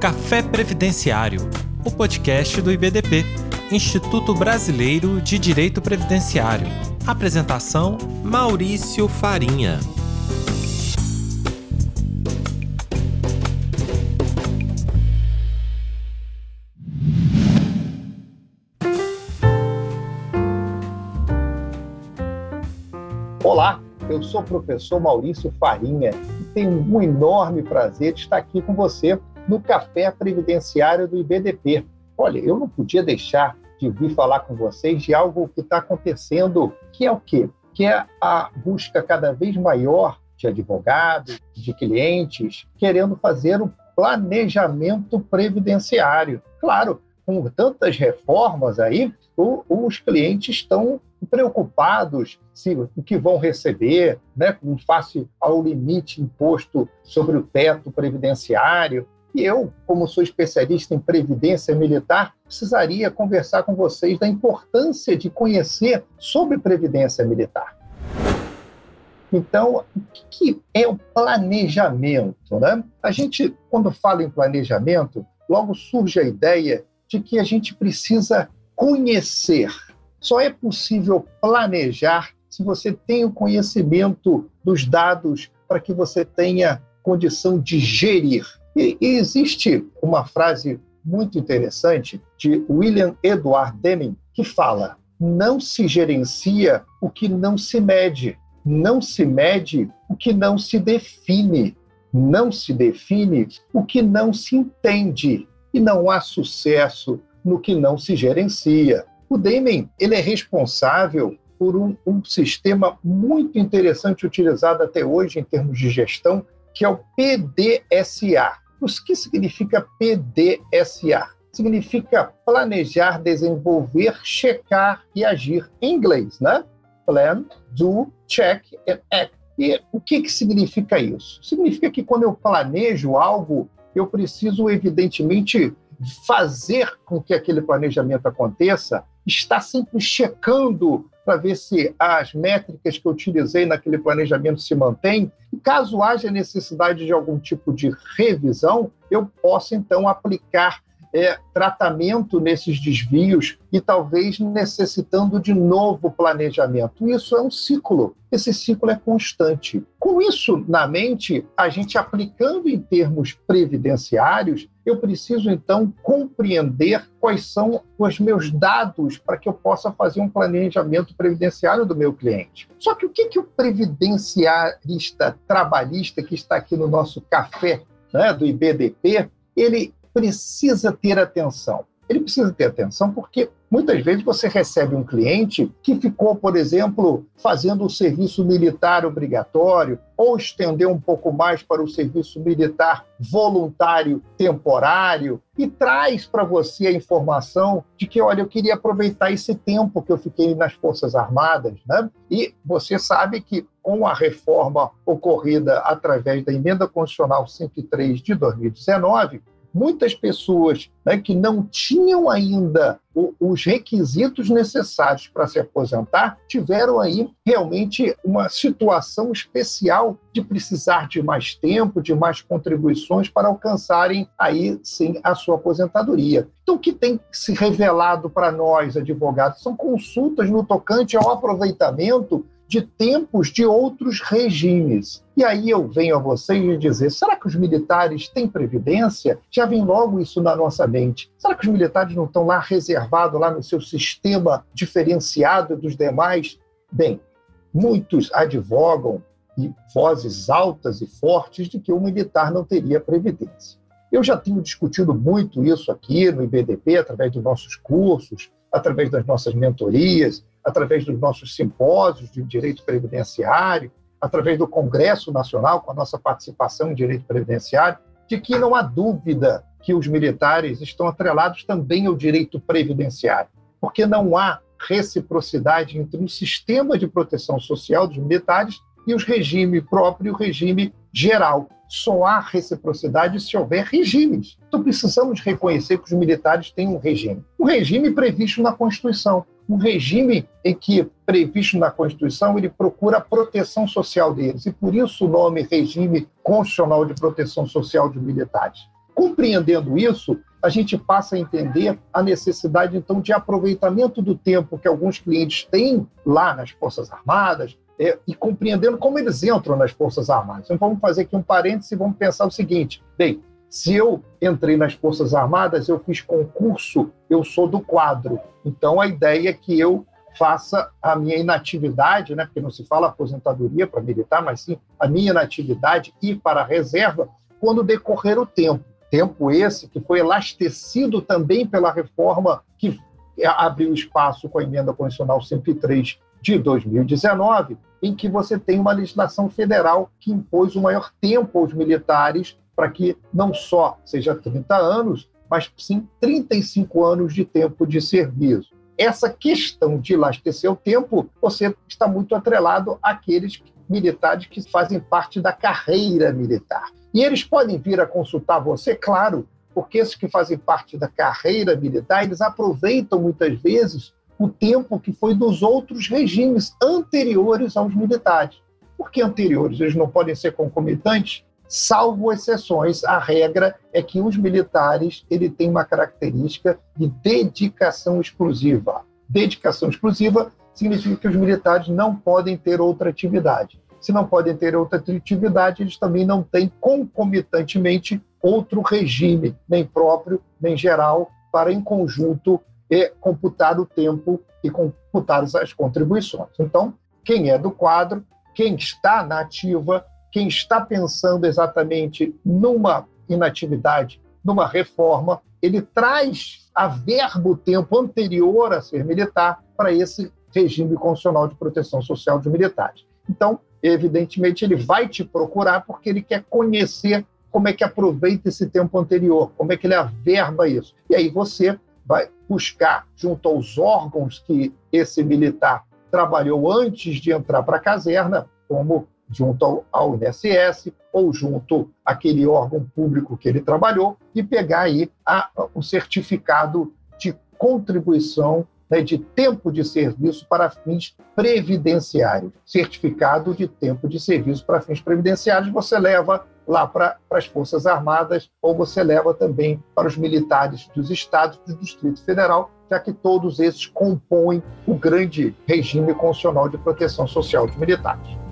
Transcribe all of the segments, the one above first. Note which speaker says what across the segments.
Speaker 1: Café Previdenciário, o podcast do IBDP, Instituto Brasileiro de Direito Previdenciário. Apresentação: Maurício Farinha.
Speaker 2: Olá, eu sou o professor Maurício Farinha e tenho um enorme prazer de estar aqui com você no Café Previdenciário do IBDP. Olha, eu não podia deixar de vir falar com vocês de algo que está acontecendo, que é o quê? Que é a busca cada vez maior de advogados, de clientes, querendo fazer o planejamento previdenciário. Claro, com tantas reformas aí, os clientes estão preocupados se o que vão receber, né, face ao limite imposto sobre o teto previdenciário. E eu, como sou especialista em previdência militar, precisaria conversar com vocês da importância de conhecer sobre previdência militar. Então, o que é o planejamento? Né? A gente, quando fala em planejamento, logo surge a ideia de que a gente precisa conhecer. Só é possível planejar se você tem o conhecimento dos dados para que você tenha condição de gerir. E, e existe uma frase muito interessante de William Edward Deming que fala: não se gerencia o que não se mede, não se mede o que não se define, não se define o que não se entende, e não há sucesso no que não se gerencia. O Deming ele é responsável por um, um sistema muito interessante utilizado até hoje em termos de gestão, que é o PDSA. O que significa PDSA? Significa planejar, desenvolver, checar e agir em inglês, né? Plan, do, check and act. E o que, que significa isso? Significa que quando eu planejo algo, eu preciso, evidentemente, fazer com que aquele planejamento aconteça, está sempre checando para ver se as métricas que eu utilizei naquele planejamento se mantêm. E caso haja necessidade de algum tipo de revisão, eu posso então aplicar é, tratamento nesses desvios e talvez necessitando de novo planejamento. Isso é um ciclo, esse ciclo é constante. Com isso na mente, a gente aplicando em termos previdenciários, eu preciso então compreender quais são os meus dados para que eu possa fazer um planejamento previdenciário do meu cliente. Só que o que, que o previdenciarista trabalhista que está aqui no nosso café né, do IBDP, ele precisa ter atenção. Ele precisa ter atenção porque muitas vezes você recebe um cliente que ficou, por exemplo, fazendo o serviço militar obrigatório ou estendeu um pouco mais para o serviço militar voluntário temporário e traz para você a informação de que, olha, eu queria aproveitar esse tempo que eu fiquei nas Forças Armadas, né? E você sabe que com a reforma ocorrida através da Emenda Constitucional 103 de 2019, muitas pessoas né, que não tinham ainda os requisitos necessários para se aposentar tiveram aí realmente uma situação especial de precisar de mais tempo, de mais contribuições para alcançarem aí sim a sua aposentadoria. Então, o que tem se revelado para nós, advogados, são consultas no tocante ao aproveitamento de tempos de outros regimes. E aí eu venho a vocês e dizer: será que os militares têm previdência? Já vem logo isso na nossa mente. Será que os militares não estão lá reservados, lá no seu sistema diferenciado dos demais? Bem, muitos advogam e vozes altas e fortes de que o militar não teria previdência. Eu já tenho discutido muito isso aqui no IBDP, através dos nossos cursos, através das nossas mentorias, através dos nossos simpósios de direito previdenciário, através do Congresso Nacional, com a nossa participação em direito previdenciário, de que não há dúvida que os militares estão atrelados também ao direito previdenciário, porque não há reciprocidade entre o sistema de proteção social dos militares e o regime próprio o regime geral. Só há reciprocidade se houver regimes. Então precisamos reconhecer que os militares têm um regime. Um regime previsto na Constituição um regime em que, previsto na Constituição, ele procura a proteção social deles, e por isso o nome Regime Constitucional de Proteção Social dos Militares. compreendendo isso, a gente passa a entender a necessidade, então, de aproveitamento do tempo que alguns clientes têm lá nas Forças Armadas é, e compreendendo como eles entram nas Forças Armadas. Então, vamos fazer aqui um parêntese e vamos pensar o seguinte: bem, se eu entrei nas Forças Armadas, eu fiz concurso, eu sou do quadro. Então, a ideia é que eu faça a minha inatividade, né, porque não se fala aposentadoria para militar, mas sim a minha inatividade e para a reserva quando decorrer o tempo. Tempo esse que foi elastecido também pela reforma que abriu espaço com a emenda constitucional 103 de 2019, em que você tem uma legislação federal que impôs o maior tempo aos militares para que não só seja 30 anos, mas sim 35 anos de tempo de serviço. Essa questão de elastecer o tempo, você está muito atrelado àqueles militares que fazem parte da carreira militar. E eles podem vir a consultar você, claro, porque esses que fazem parte da carreira militar, eles aproveitam muitas vezes o tempo que foi dos outros regimes anteriores aos militares. Por que anteriores? Eles não podem ser concomitantes? Salvo exceções, a regra é que os militares ele tem uma característica de dedicação exclusiva. Dedicação exclusiva significa que os militares não podem ter outra atividade se não podem ter outra atividade, eles também não têm concomitantemente outro regime, nem próprio, nem geral, para em conjunto é, computar o tempo e computar as contribuições. Então, quem é do quadro, quem está na ativa, quem está pensando exatamente numa inatividade, numa reforma, ele traz a verbo tempo anterior a ser militar para esse regime constitucional de proteção social dos militares. Então, evidentemente, ele vai te procurar porque ele quer conhecer como é que aproveita esse tempo anterior, como é que ele averba isso. E aí você vai buscar, junto aos órgãos que esse militar trabalhou antes de entrar para a caserna, como junto ao, ao INSS ou junto àquele órgão público que ele trabalhou, e pegar aí a, o certificado de contribuição né, de tempo de serviço para fins previdenciários. Certificado de tempo de serviço para fins previdenciários você leva lá para as Forças Armadas ou você leva também para os militares dos estados do Distrito Federal, já que todos esses compõem o grande regime constitucional de proteção social dos militares.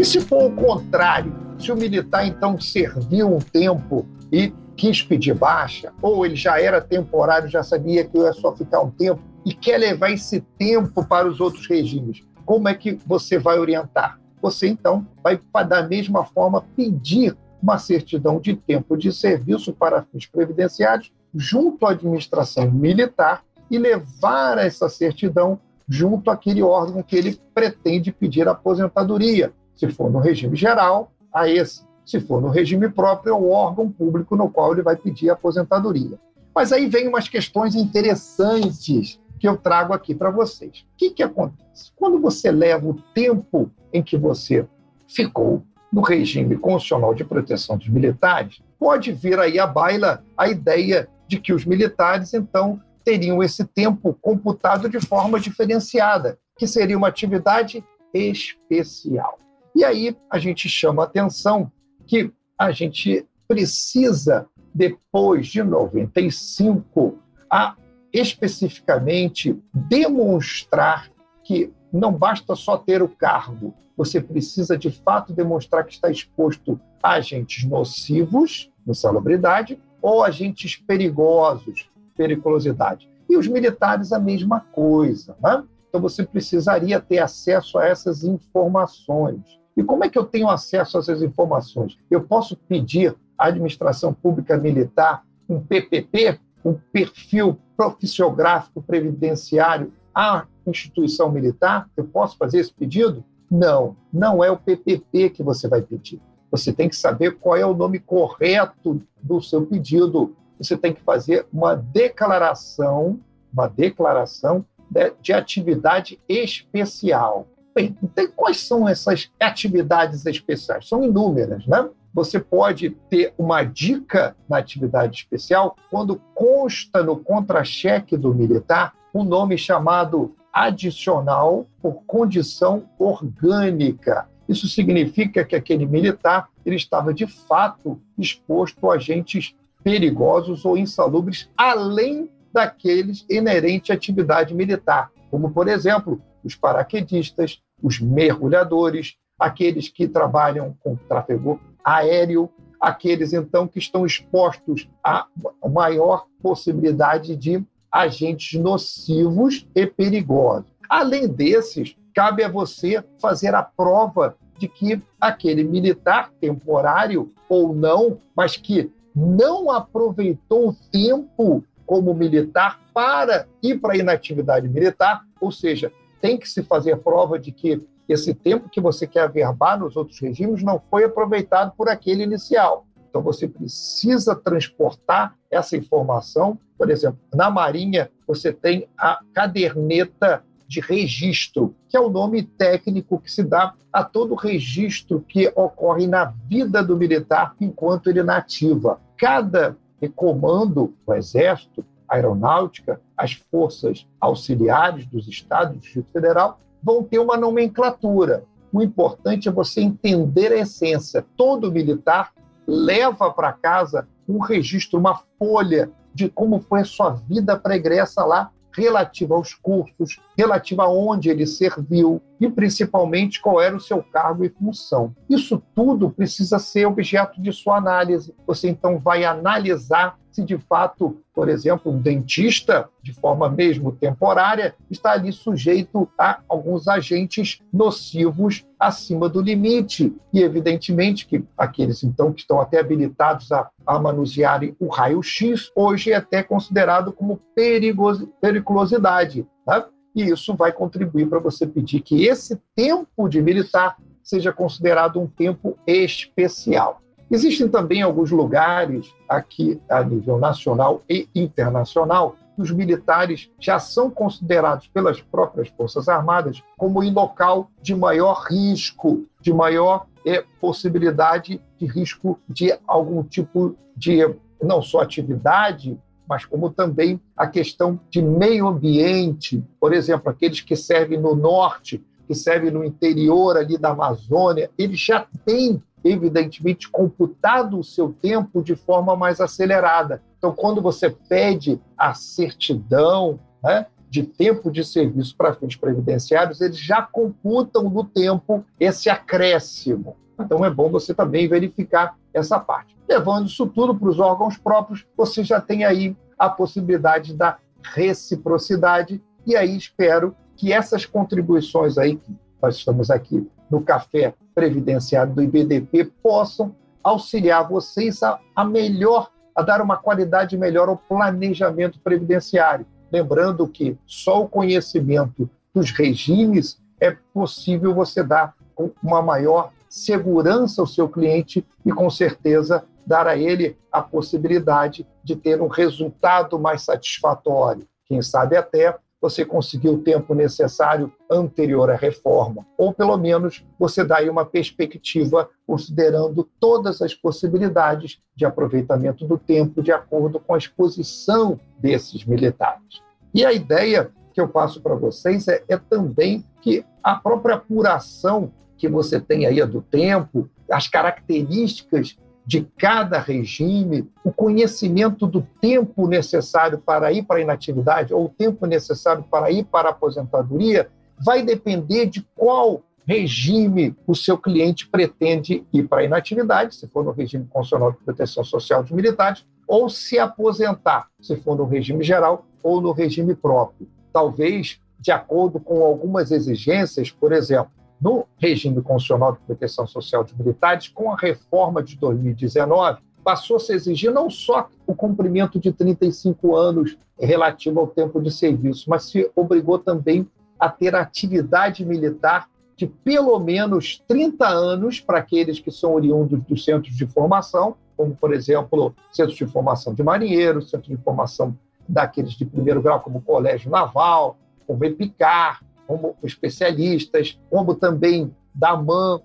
Speaker 2: E se for o contrário, se o militar então serviu um tempo e quis pedir baixa, ou ele já era temporário, já sabia que ia só ficar um tempo e quer levar esse tempo para os outros regimes, como é que você vai orientar? Você então vai, da mesma forma, pedir uma certidão de tempo de serviço para fins previdenciários junto à administração militar e levar essa certidão junto àquele órgão que ele pretende pedir aposentadoria, se for no regime geral, a esse. Se for no regime próprio, é o órgão público no qual ele vai pedir a aposentadoria. Mas aí vem umas questões interessantes que eu trago aqui para vocês. O que, que acontece? Quando você leva o tempo em que você ficou no regime constitucional de proteção dos militares, pode vir aí à baila a ideia de que os militares, então, teriam esse tempo computado de forma diferenciada, que seria uma atividade especial. E aí a gente chama a atenção que a gente precisa, depois de 95, a especificamente demonstrar que não basta só ter o cargo, você precisa de fato demonstrar que está exposto a agentes nocivos, insalubridade, ou agentes perigosos, periculosidade. E os militares a mesma coisa. Né? Então você precisaria ter acesso a essas informações. E como é que eu tenho acesso a essas informações? Eu posso pedir à administração pública militar um PPP, um perfil profissiográfico previdenciário à instituição militar? Eu posso fazer esse pedido? Não, não é o PPP que você vai pedir. Você tem que saber qual é o nome correto do seu pedido. Você tem que fazer uma declaração, uma declaração de atividade especial. Bem, então, quais são essas atividades especiais? São inúmeras, né? Você pode ter uma dica na atividade especial quando consta no contra-cheque do militar um nome chamado adicional por condição orgânica. Isso significa que aquele militar ele estava de fato exposto a agentes perigosos ou insalubres, além daqueles inerentes à atividade militar, como, por exemplo, os paraquedistas, os mergulhadores, aqueles que trabalham com tráfego aéreo, aqueles, então, que estão expostos a maior possibilidade de agentes nocivos e perigosos. Além desses, cabe a você fazer a prova de que aquele militar temporário ou não, mas que não aproveitou o tempo como militar para ir para a inatividade militar, ou seja, tem que se fazer prova de que esse tempo que você quer averbar nos outros regimes não foi aproveitado por aquele inicial. Então você precisa transportar essa informação. Por exemplo, na Marinha você tem a caderneta de registro, que é o nome técnico que se dá a todo registro que ocorre na vida do militar enquanto ele nativa. Cada comando do Exército, Aeronáutica, as forças auxiliares dos estados do Distrito Federal vão ter uma nomenclatura. O importante é você entender a essência. Todo militar leva para casa um registro, uma folha de como foi a sua vida pregressa lá, relativa aos cursos, relativa a onde ele serviu e principalmente qual era o seu cargo e função. Isso tudo precisa ser objeto de sua análise. Você então vai analisar se de fato, por exemplo, um dentista, de forma mesmo temporária, está ali sujeito a alguns agentes nocivos acima do limite. E, evidentemente, que aqueles, então, que estão até habilitados a, a manusearem o raio-x, hoje é até considerado como periculosidade. Tá? E isso vai contribuir para você pedir que esse tempo de militar seja considerado um tempo especial. Existem também alguns lugares aqui a nível nacional e internacional que os militares já são considerados pelas próprias Forças Armadas como em local de maior risco, de maior é, possibilidade de risco de algum tipo de não só atividade, mas como também a questão de meio ambiente, por exemplo, aqueles que servem no norte, que servem no interior ali da Amazônia, eles já têm evidentemente, computado o seu tempo de forma mais acelerada. Então, quando você pede a certidão né, de tempo de serviço para fins previdenciários, eles já computam no tempo esse acréscimo. Então, é bom você também verificar essa parte. Levando isso tudo para os órgãos próprios, você já tem aí a possibilidade da reciprocidade, e aí espero que essas contribuições aí que nós estamos aqui no café previdenciário do IBDP possam auxiliar vocês a, a melhor, a dar uma qualidade melhor ao planejamento previdenciário. Lembrando que só o conhecimento dos regimes é possível você dar uma maior segurança ao seu cliente e, com certeza, dar a ele a possibilidade de ter um resultado mais satisfatório. Quem sabe até você conseguiu o tempo necessário anterior à reforma, ou pelo menos você dá aí uma perspectiva considerando todas as possibilidades de aproveitamento do tempo de acordo com a exposição desses militares. E a ideia que eu passo para vocês é, é também que a própria apuração que você tem aí do tempo, as características de cada regime, o conhecimento do tempo necessário para ir para a inatividade ou o tempo necessário para ir para a aposentadoria, vai depender de qual regime o seu cliente pretende ir para a inatividade, se for no regime constitucional de proteção social dos militares, ou se aposentar, se for no regime geral ou no regime próprio. Talvez, de acordo com algumas exigências, por exemplo, no regime constitucional de proteção social dos militares, com a reforma de 2019, passou-se a exigir não só o cumprimento de 35 anos relativo ao tempo de serviço, mas se obrigou também a ter atividade militar de pelo menos 30 anos para aqueles que são oriundos dos centros de formação, como, por exemplo, centros de formação de marinheiros, centros de formação daqueles de primeiro grau, como o Colégio Naval, como EPICAR, como especialistas, como também da AMAN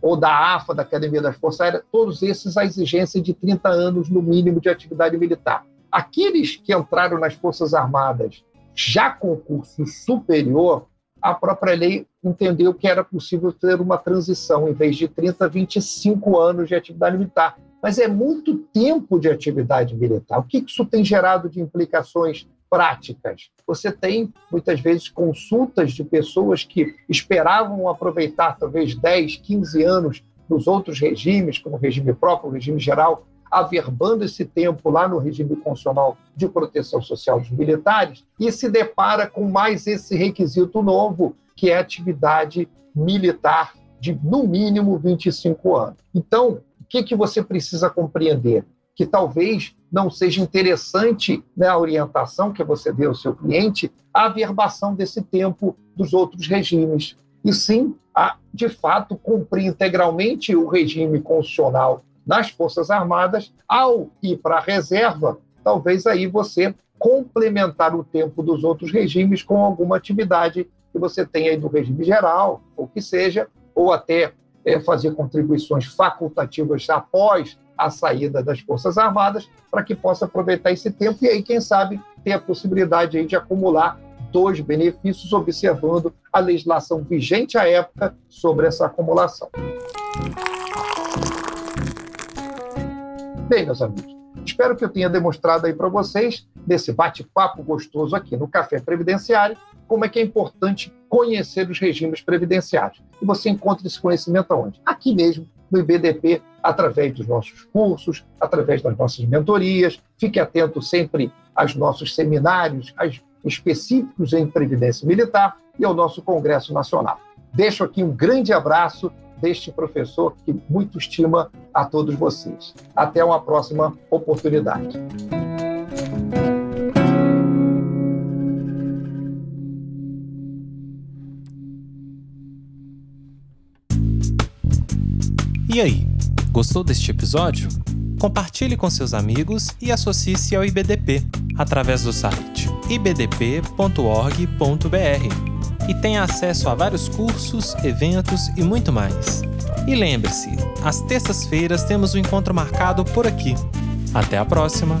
Speaker 2: ou da AFA, da Academia das Forças Aéreas, todos esses a exigência de 30 anos no mínimo de atividade militar. Aqueles que entraram nas Forças Armadas Já concurso superior, a própria lei entendeu que era possível ter uma transição, em vez de 30, 25 anos de atividade militar. Mas é muito tempo de atividade militar. O que isso tem gerado de implicações práticas? Você tem, muitas vezes, consultas de pessoas que esperavam aproveitar talvez 10, 15 anos nos outros regimes, como o regime próprio, o regime geral, averbando esse tempo lá no regime constitucional de proteção social dos militares, e se depara com mais esse requisito novo, que é atividade militar de, no mínimo, 25 anos. Então, o que, que você precisa compreender? Que talvez não seja interessante né, a orientação que você dê ao seu cliente, a averbação desse tempo dos outros regimes, e sim a, de fato, cumprir integralmente o regime constitucional nas Forças Armadas, ao ir para a reserva, talvez aí você complementar o tempo dos outros regimes com alguma atividade que você tenha aí do regime geral, ou que seja, ou até é, fazer contribuições facultativas após a saída das Forças Armadas, para que possa aproveitar esse tempo e aí, quem sabe, ter a possibilidade de acumular dois benefícios, observando a legislação vigente à época sobre essa acumulação. Bem, meus amigos, espero que eu tenha demonstrado aí para vocês, nesse bate-papo gostoso aqui no Café Previdenciário, como é que é importante conhecer os regimes previdenciários. E você encontra esse conhecimento aonde? Aqui mesmo, no IBDP, através dos nossos cursos, através das nossas mentorias. Fique atento sempre aos nossos seminários específicos em Previdência Militar e ao nosso Congresso Nacional. Deixo aqui um grande abraço deste professor que muito estima a todos vocês. Até uma próxima oportunidade.
Speaker 1: E aí, gostou deste episódio? Compartilhe com seus amigos e associe-se ao IBDP através do site ibdp.org.br e tenha acesso a vários cursos, eventos e muito mais. E lembre-se, às terças-feiras temos um encontro marcado por aqui. Até a próxima!